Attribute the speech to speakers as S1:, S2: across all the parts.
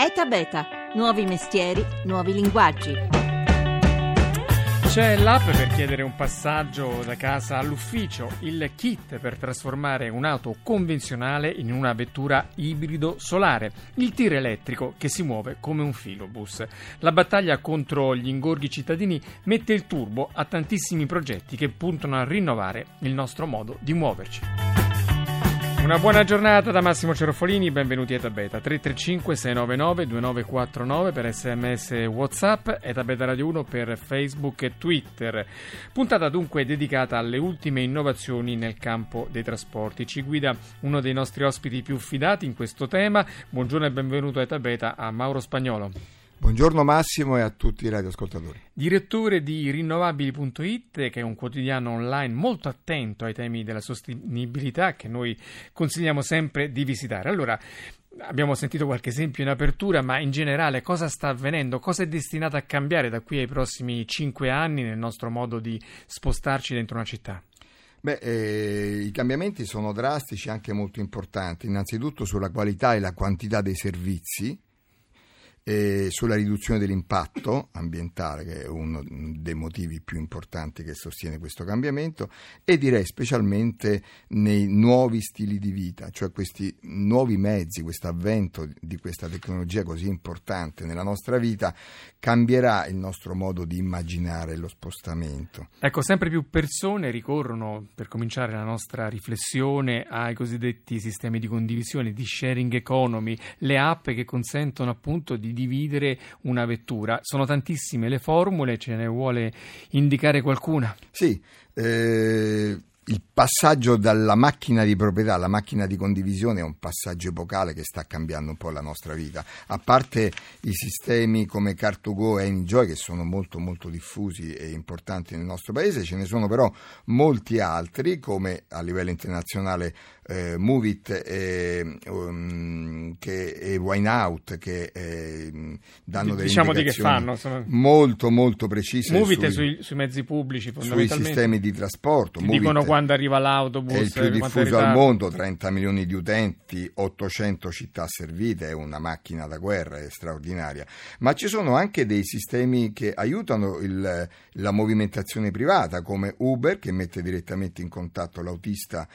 S1: ETA Beta, nuovi mestieri, nuovi linguaggi.
S2: C'è l'app per chiedere un passaggio da casa all'ufficio, il kit per trasformare un'auto convenzionale in una vettura ibrido solare, il tir elettrico che si muove come un filobus. La battaglia contro gli ingorghi cittadini mette il turbo a tantissimi progetti che puntano a rinnovare il nostro modo di muoverci. Una buona giornata da Massimo Cerofolini, benvenuti a Eta Beta. 335 699 2949 per sms whatsapp Eta Beta Radio 1 per Facebook e Twitter. Puntata dunque dedicata alle ultime innovazioni nel campo dei trasporti. Ci guida uno dei nostri ospiti più fidati in questo tema. Buongiorno e benvenuto a Eta Beta a Mauro Spagnolo
S3: Buongiorno Massimo e a tutti i radioascoltatori.
S2: Direttore di Rinnovabili.it, che è un quotidiano online molto attento ai temi della sostenibilità che noi consigliamo sempre di visitare. Allora, abbiamo sentito qualche esempio in apertura, ma in generale cosa sta avvenendo? Cosa è destinato a cambiare da qui ai prossimi cinque anni nel nostro modo di spostarci dentro una città?
S3: Beh, eh, i cambiamenti sono drastici e anche molto importanti, innanzitutto sulla qualità e la quantità dei servizi sulla riduzione dell'impatto ambientale, che è uno dei motivi più importanti che sostiene questo cambiamento, e direi specialmente nei nuovi stili di vita, cioè questi nuovi mezzi, questo avvento di questa tecnologia così importante nella nostra vita cambierà il nostro modo di immaginare lo spostamento.
S2: Ecco, sempre più persone ricorrono, per cominciare la nostra riflessione, ai cosiddetti sistemi di condivisione, di sharing economy, le app che consentono appunto di dividere una vettura. Sono tantissime le formule, ce ne vuole indicare qualcuna?
S3: Sì, eh, il passaggio dalla macchina di proprietà alla macchina di condivisione è un passaggio epocale che sta cambiando un po' la nostra vita. A parte i sistemi come Car2Go e Enjoy che sono molto molto diffusi e importanti nel nostro paese, ce ne sono però molti altri come a livello internazionale eh, Movit e, um, che, e Wine Out che eh, danno delle
S2: diciamo di che fanno sono...
S3: molto molto precise
S2: Movit sui, sui, sui, mezzi pubblici
S3: sui sistemi di trasporto
S2: Movit dicono quando arriva l'autobus
S3: è il più diffuso al mondo 30 milioni di utenti 800 città servite è una macchina da guerra è straordinaria ma ci sono anche dei sistemi che aiutano il, la movimentazione privata come Uber che mette direttamente in contatto l'autista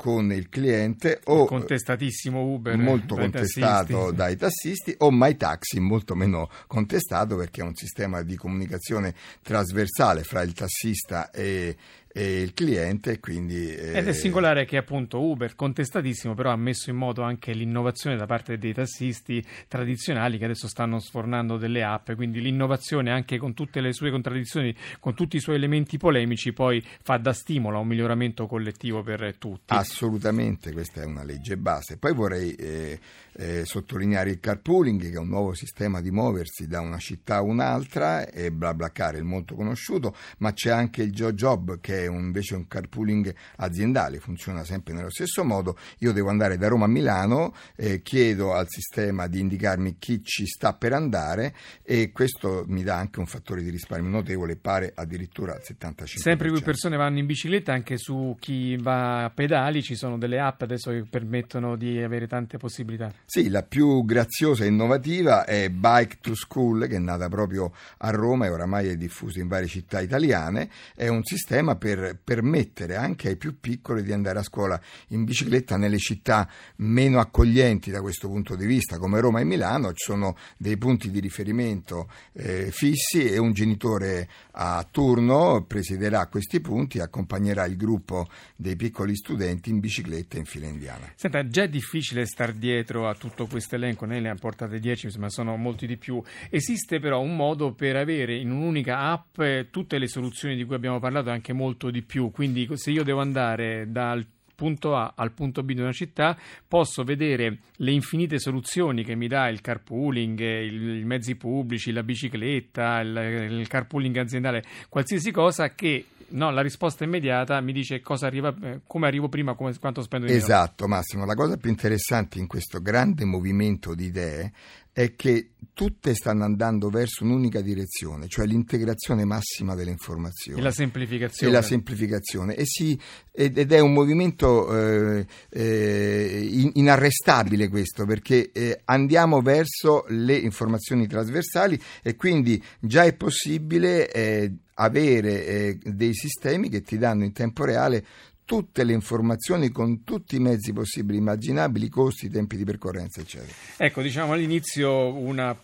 S3: con il cliente o
S2: contestatissimo Uber
S3: molto dai contestato tassisti. dai tassisti o MyTaxi molto meno contestato perché è un sistema di comunicazione trasversale fra il tassista e, e il cliente quindi,
S2: eh... ed è singolare che appunto Uber contestatissimo però ha messo in moto anche l'innovazione da parte dei tassisti tradizionali che adesso stanno sfornando delle app. Quindi l'innovazione anche con tutte le sue contraddizioni con tutti i suoi elementi polemici poi fa da stimolo a un miglioramento collettivo per tutti.
S3: Assolutamente questa è una legge base. Poi vorrei eh, eh, sottolineare il carpooling che è un nuovo sistema di muoversi da una città a un'altra e BlaBlaCar è molto conosciuto ma c'è anche il JoJob che è un, invece un carpooling aziendale, funziona sempre nello stesso modo. Io devo andare da Roma a Milano, eh, chiedo al sistema di indicarmi chi ci sta per andare e questo mi dà anche un fattore di risparmio notevole, pare addirittura al 75%.
S2: Sempre più persone vanno in bicicletta, anche su chi va a pedali ci sono delle app adesso che permettono di avere tante possibilità.
S3: Sì, la più graziosa e innovativa è Bike to School che è nata proprio a Roma e oramai è diffusa in varie città italiane, è un sistema per per permettere anche ai più piccoli di andare a scuola in bicicletta nelle città meno accoglienti da questo punto di vista, come Roma e Milano, ci sono dei punti di riferimento eh, fissi e un genitore a turno presiderà questi punti e accompagnerà il gruppo dei piccoli studenti in bicicletta in fila indiana.
S2: Senta, già è difficile star dietro a tutto questo elenco, ne ha portate 10, ma sono molti di più. Esiste però un modo per avere in un'unica app tutte le soluzioni di cui abbiamo parlato, anche molto molto di più, quindi se io devo andare dal punto A al punto B di una città, posso vedere le infinite soluzioni che mi dà il carpooling, i mezzi pubblici, la bicicletta, il, il carpooling aziendale, qualsiasi cosa che no, la risposta immediata mi dice cosa arriva, eh, come arrivo prima, come, quanto spendo di meno.
S3: Esatto, Massimo. La cosa più interessante in questo grande movimento di idee è che tutte stanno andando verso un'unica direzione, cioè l'integrazione massima delle informazioni.
S2: E la semplificazione.
S3: E la semplificazione. E si, ed è un movimento eh, eh, inarrestabile questo, perché eh, andiamo verso le informazioni trasversali e quindi già è possibile eh, avere eh, dei sistemi che ti danno in tempo reale tutte le informazioni con tutti i mezzi possibili immaginabili, costi, tempi di percorrenza, eccetera.
S2: Ecco, diciamo all'inizio una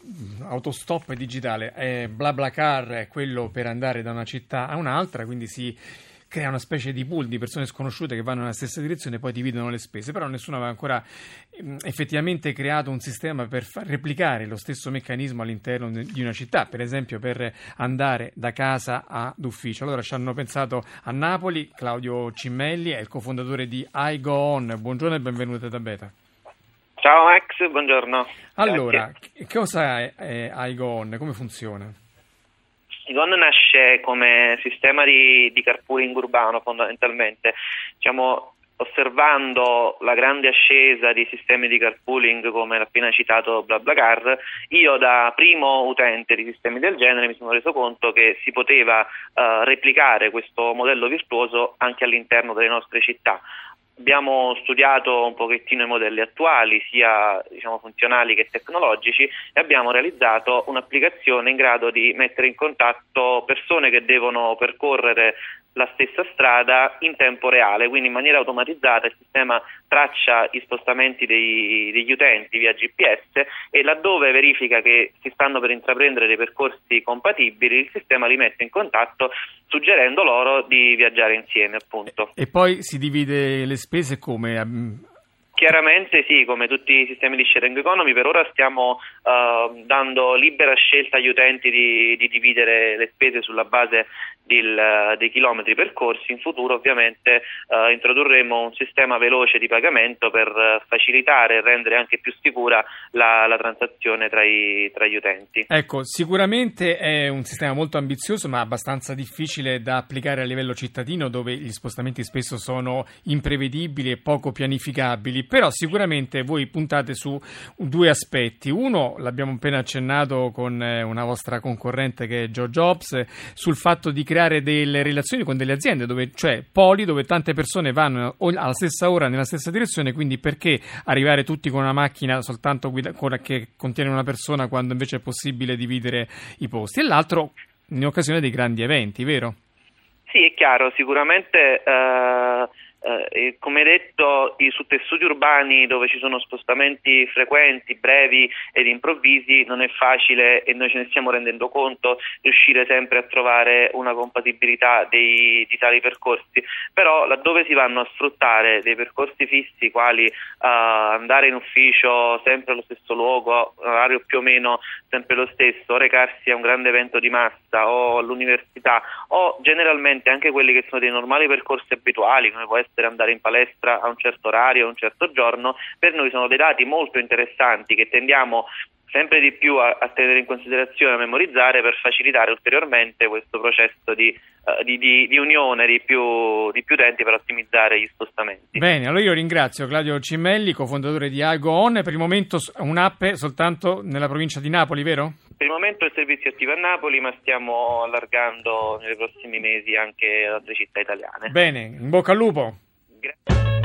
S2: autostop digitale, è BlaBlaCar è quello per andare da una città a un'altra, quindi si crea una specie di pool di persone sconosciute che vanno nella stessa direzione e poi dividono le spese, però nessuno aveva ancora mm, effettivamente creato un sistema per far replicare lo stesso meccanismo all'interno di una città, per esempio per andare da casa ad ufficio. Allora ci hanno pensato a Napoli, Claudio Cimmelli è il cofondatore di iGoOn. Buongiorno e benvenuti da Beta.
S4: Ciao Max, buongiorno.
S2: Allora, Grazie. cosa è, è iGoOn? Come funziona?
S4: Igon nasce come sistema di, di carpooling urbano fondamentalmente, diciamo, osservando la grande ascesa di sistemi di carpooling come l'appena citato BlaBlaCar, io da primo utente di sistemi del genere mi sono reso conto che si poteva uh, replicare questo modello virtuoso anche all'interno delle nostre città. Abbiamo studiato un pochettino i modelli attuali, sia diciamo, funzionali che tecnologici, e abbiamo realizzato un'applicazione in grado di mettere in contatto persone che devono percorrere la stessa strada in tempo reale, quindi in maniera automatizzata il sistema traccia i spostamenti dei, degli utenti via GPS e laddove verifica che si stanno per intraprendere dei percorsi compatibili, il sistema li mette in contatto suggerendo loro di viaggiare insieme appunto.
S2: E poi si divide le spese come?
S4: Chiaramente sì, come tutti i sistemi di sharing economy, per ora stiamo uh, dando libera scelta agli utenti di, di dividere le spese sulla base del, dei chilometri percorsi. In futuro ovviamente uh, introdurremo un sistema veloce di pagamento per uh, facilitare e rendere anche più sicura la, la transazione tra, i, tra, gli utenti.
S2: Ecco, sicuramente è un sistema molto ambizioso ma abbastanza difficile da applicare a livello cittadino dove gli spostamenti spesso sono imprevedibili e poco pianificabili però sicuramente voi puntate su due aspetti. Uno, l'abbiamo appena accennato con eh, una vostra concorrente che è Joe Jobs, sul fatto di creare delle relazioni con delle aziende, dove, cioè poli dove tante persone vanno alla stessa ora nella stessa direzione, quindi perché arrivare tutti con una macchina soltanto guida, che contiene una persona quando invece è possibile dividere i posti? E l'altro in occasione dei grandi eventi, vero?
S4: Sì, è chiaro, sicuramente... Uh eh, come detto, su tessuti urbani dove ci sono spostamenti frequenti, brevi ed improvvisi non è facile e noi ce ne stiamo rendendo conto riuscire sempre a trovare una compatibilità dei, di tali percorsi, però laddove si vanno a sfruttare dei percorsi fissi quali uh, andare in ufficio sempre allo stesso luogo, orario più o meno sempre lo stesso, recarsi a un grande evento di massa o all'università o generalmente anche quelli che sono dei normali percorsi abituali come può essere per andare in palestra a un certo orario, a un certo giorno, per noi sono dei dati molto interessanti che tendiamo sempre di più a, a tenere in considerazione, a memorizzare per facilitare ulteriormente questo processo di, uh, di, di, di unione di più, di più, utenti per ottimizzare gli spostamenti.
S2: Bene, allora io ringrazio Claudio Cimelli, cofondatore di AgoOn, per il momento un'app soltanto nella provincia di Napoli, vero?
S4: Per il momento il servizio è attivo a Napoli, ma stiamo allargando nei prossimi mesi anche ad altre città italiane.
S2: Bene, in bocca al lupo. gracias.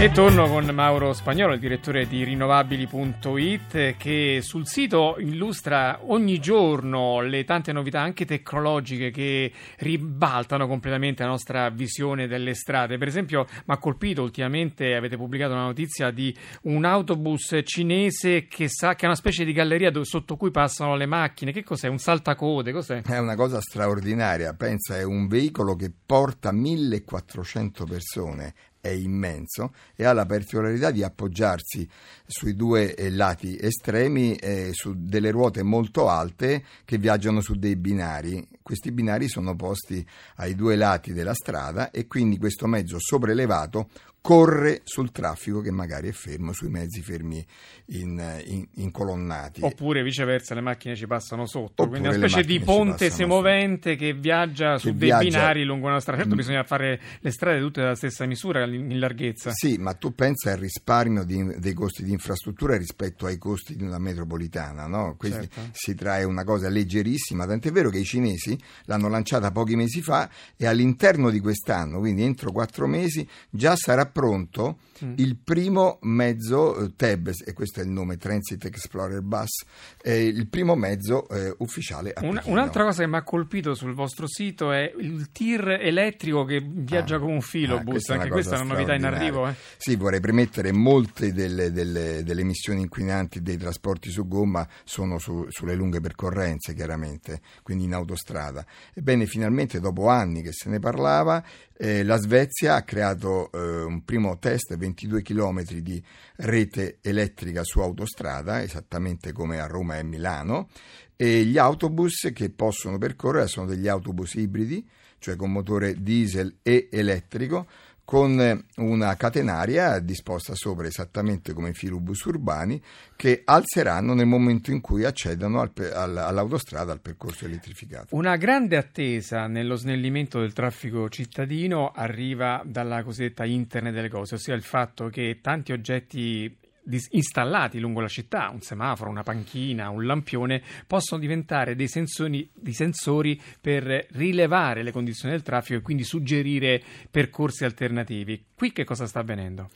S2: E torno con Mauro Spagnolo, il direttore di rinnovabili.it, che sul sito illustra ogni giorno le tante novità anche tecnologiche che ribaltano completamente la nostra visione delle strade. Per esempio, mi ha colpito ultimamente, avete pubblicato una notizia di un autobus cinese che, sa, che è una specie di galleria dove, sotto cui passano le macchine. Che cos'è? Un saltacode? Cos'è?
S3: È una cosa straordinaria. Pensa, è un veicolo che porta 1400 persone è immenso e ha la particolarità di appoggiarsi sui due eh, lati estremi eh, su delle ruote molto alte che viaggiano su dei binari. Questi binari sono posti ai due lati della strada e quindi questo mezzo sopraelevato corre sul traffico che magari è fermo, sui mezzi fermi in, in, incolonnati.
S2: Oppure viceversa le macchine ci passano sotto,
S3: Oppure
S2: quindi una specie di ponte semovente che viaggia su
S3: Che
S2: dei
S3: viaggia-
S2: binari lungo una strada. Certo
S3: Mm.
S2: bisogna fare le strade tutte della stessa misura in in larghezza.
S3: Sì, ma tu pensa al risparmio di- dei costi di infrastruttura rispetto ai costi di una metropolitana, no? Questi
S2: Certo.
S3: si trae una cosa leggerissima, tant'è vero che i cinesi l'hanno lanciata pochi mesi fa e all'interno di quest'anno, quindi entro quattro mesi, già sarà pronto
S2: Mm.
S3: il primo mezzo eh, TEB, e questo è il nome Transit Explorer Bus, è il primo mezzo eh, ufficiale a Pechino.
S2: un'altra cosa che mi ha colpito sul vostro sito è il tir elettrico che viaggia
S3: Ah,
S2: come un filo,
S3: ah, questa
S2: Anche questa è una novità in arrivo. eh.
S3: Sì, vorrei premettere molte delle, delle- delle emissioni inquinanti dei trasporti su gomma sono su- sulle lunghe percorrenze, chiaramente, quindi in autostrada. Ebbene, finalmente, dopo anni che se ne parlava, eh, la Svezia ha creato eh, un primo test, 22 km di rete elettrica su autostrada, esattamente come a Roma e Milano, e gli autobus che possono percorrere sono degli autobus ibridi, cioè con motore diesel e elettrico, con una catenaria disposta sopra esattamente come i filobus urbani che alzeranno nel momento in cui accedono al al- all'autostrada, al percorso elettrificato.
S2: Una grande attesa nello snellimento del traffico cittadino arriva dalla cosiddetta internet delle cose, ossia il fatto che tanti oggetti installati lungo la città, un semaforo, una panchina, un lampione, possono diventare dei sensori, dei sensori per rilevare le condizioni del traffico e quindi suggerire percorsi alternativi. Qui che cosa sta avvenendo?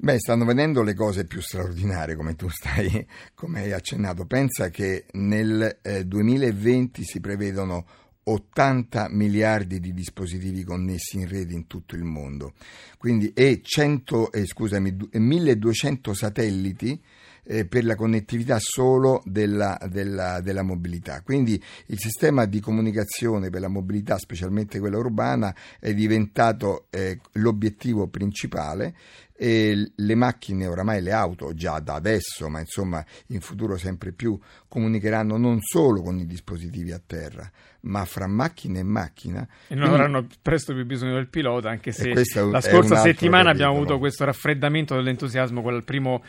S3: Beh, stanno venendo le cose più straordinarie, come tu stai, come hai accennato. Pensa che nel eh, 2020 si prevedono 80 miliardi di dispositivi connessi in rete in tutto il mondo, quindi e 100, eh, scusami, du- e 1200 satelliti eh, per la connettività solo della, della- della mobilità. Quindi il sistema di comunicazione per la mobilità, specialmente quella urbana, è diventato eh, l'obiettivo principale e le macchine, oramai le auto, già da adesso, ma insomma in futuro sempre più, comunicheranno non solo con i dispositivi a terra, ma fra macchina e macchina.
S2: E non
S3: Quindi-
S2: avranno presto più bisogno del pilota, anche se la scorsa settimana abbiamo
S3: capitolo.
S2: avuto questo raffreddamento dell'entusiasmo con primo-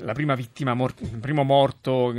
S2: la prima vittima, mor- il primo morto di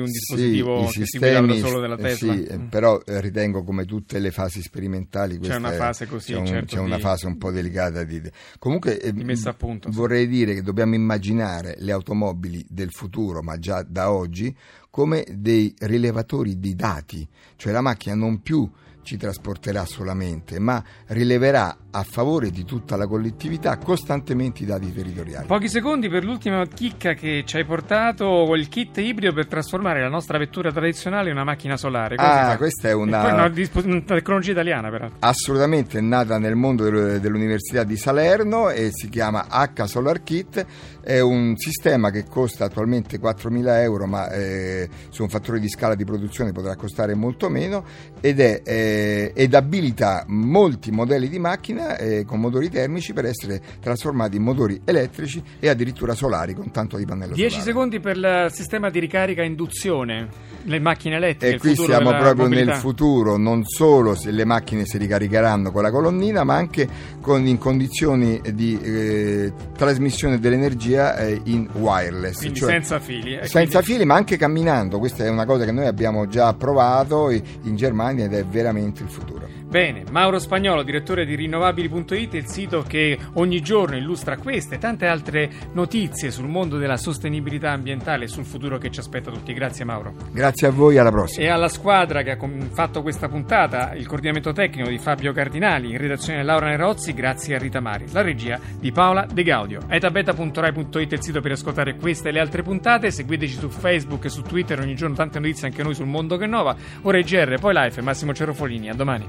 S2: un dispositivo
S3: Sì,
S2: che si guidava solo della
S3: eh,
S2: Tesla.
S3: sì,
S2: Mm.
S3: però eh, ritengo come tutte le fasi sperimentali questa
S2: una fase così,
S3: c'è, un-
S2: certo,
S3: c'è una
S2: di-
S3: fase un po' delicata di comunque eh,
S2: Di messa a punto, sì.
S3: vorrei dire che dobbiamo immaginare le automobili del futuro ma già da oggi come dei rilevatori di dati cioè la macchina non più ci trasporterà solamente ma rileverà a favore di tutta la collettività costantemente i dati territoriali
S2: Pochi secondi per l'ultima chicca che ci hai portato, il kit ibrido per trasformare la nostra vettura tradizionale in una macchina solare. Come si
S3: Ah, questa è una-
S2: una, una tecnologia italiana, peraltro.
S3: assolutamente nata nel mondo del- dell'Università di Salerno e si chiama H Solar Kit, è un sistema che costa attualmente 4.000 euro ma eh, su un fattore di scala di produzione potrà costare molto meno ed, è, eh, ed abilita molti modelli di macchina eh, con motori termici per essere trasformati in motori elettrici e addirittura solari con tanto di pannello
S2: 10
S3: solare.
S2: secondi per il sistema di ricarica a induzione, le macchine elettriche.
S3: E qui siamo proprio
S2: mobilità.
S3: nel futuro, non solo se le macchine si ricaricheranno con la colonnina, ma anche con, in condizioni di eh, trasmissione dell'energia eh, in wireless.
S2: Quindi
S3: cioè
S2: senza fili. eh,
S3: senza
S2: quindi-
S3: fili, ma anche camminando. Questa è una cosa che noi abbiamo già provato in Germania ed è veramente il futuro.
S2: Bene, Mauro Spagnolo, direttore di rinnovabili.it, il sito che ogni giorno illustra queste e tante altre notizie sul mondo della sostenibilità ambientale e sul futuro che ci aspetta tutti. Grazie Mauro.
S3: Grazie a voi, alla prossima.
S2: E alla squadra che ha fatto questa puntata, il coordinamento tecnico di Fabio Cardinali, in redazione Laura Nerozzi, grazie a Rita Mari, la regia di Paola De Gaudio. etabeta.rai.it è il sito per ascoltare queste e le altre puntate, seguiteci su Facebook e su Twitter, ogni giorno tante notizie anche noi sul mondo che nova. Ora è GR, poi Life, Massimo Cerofolini, a domani.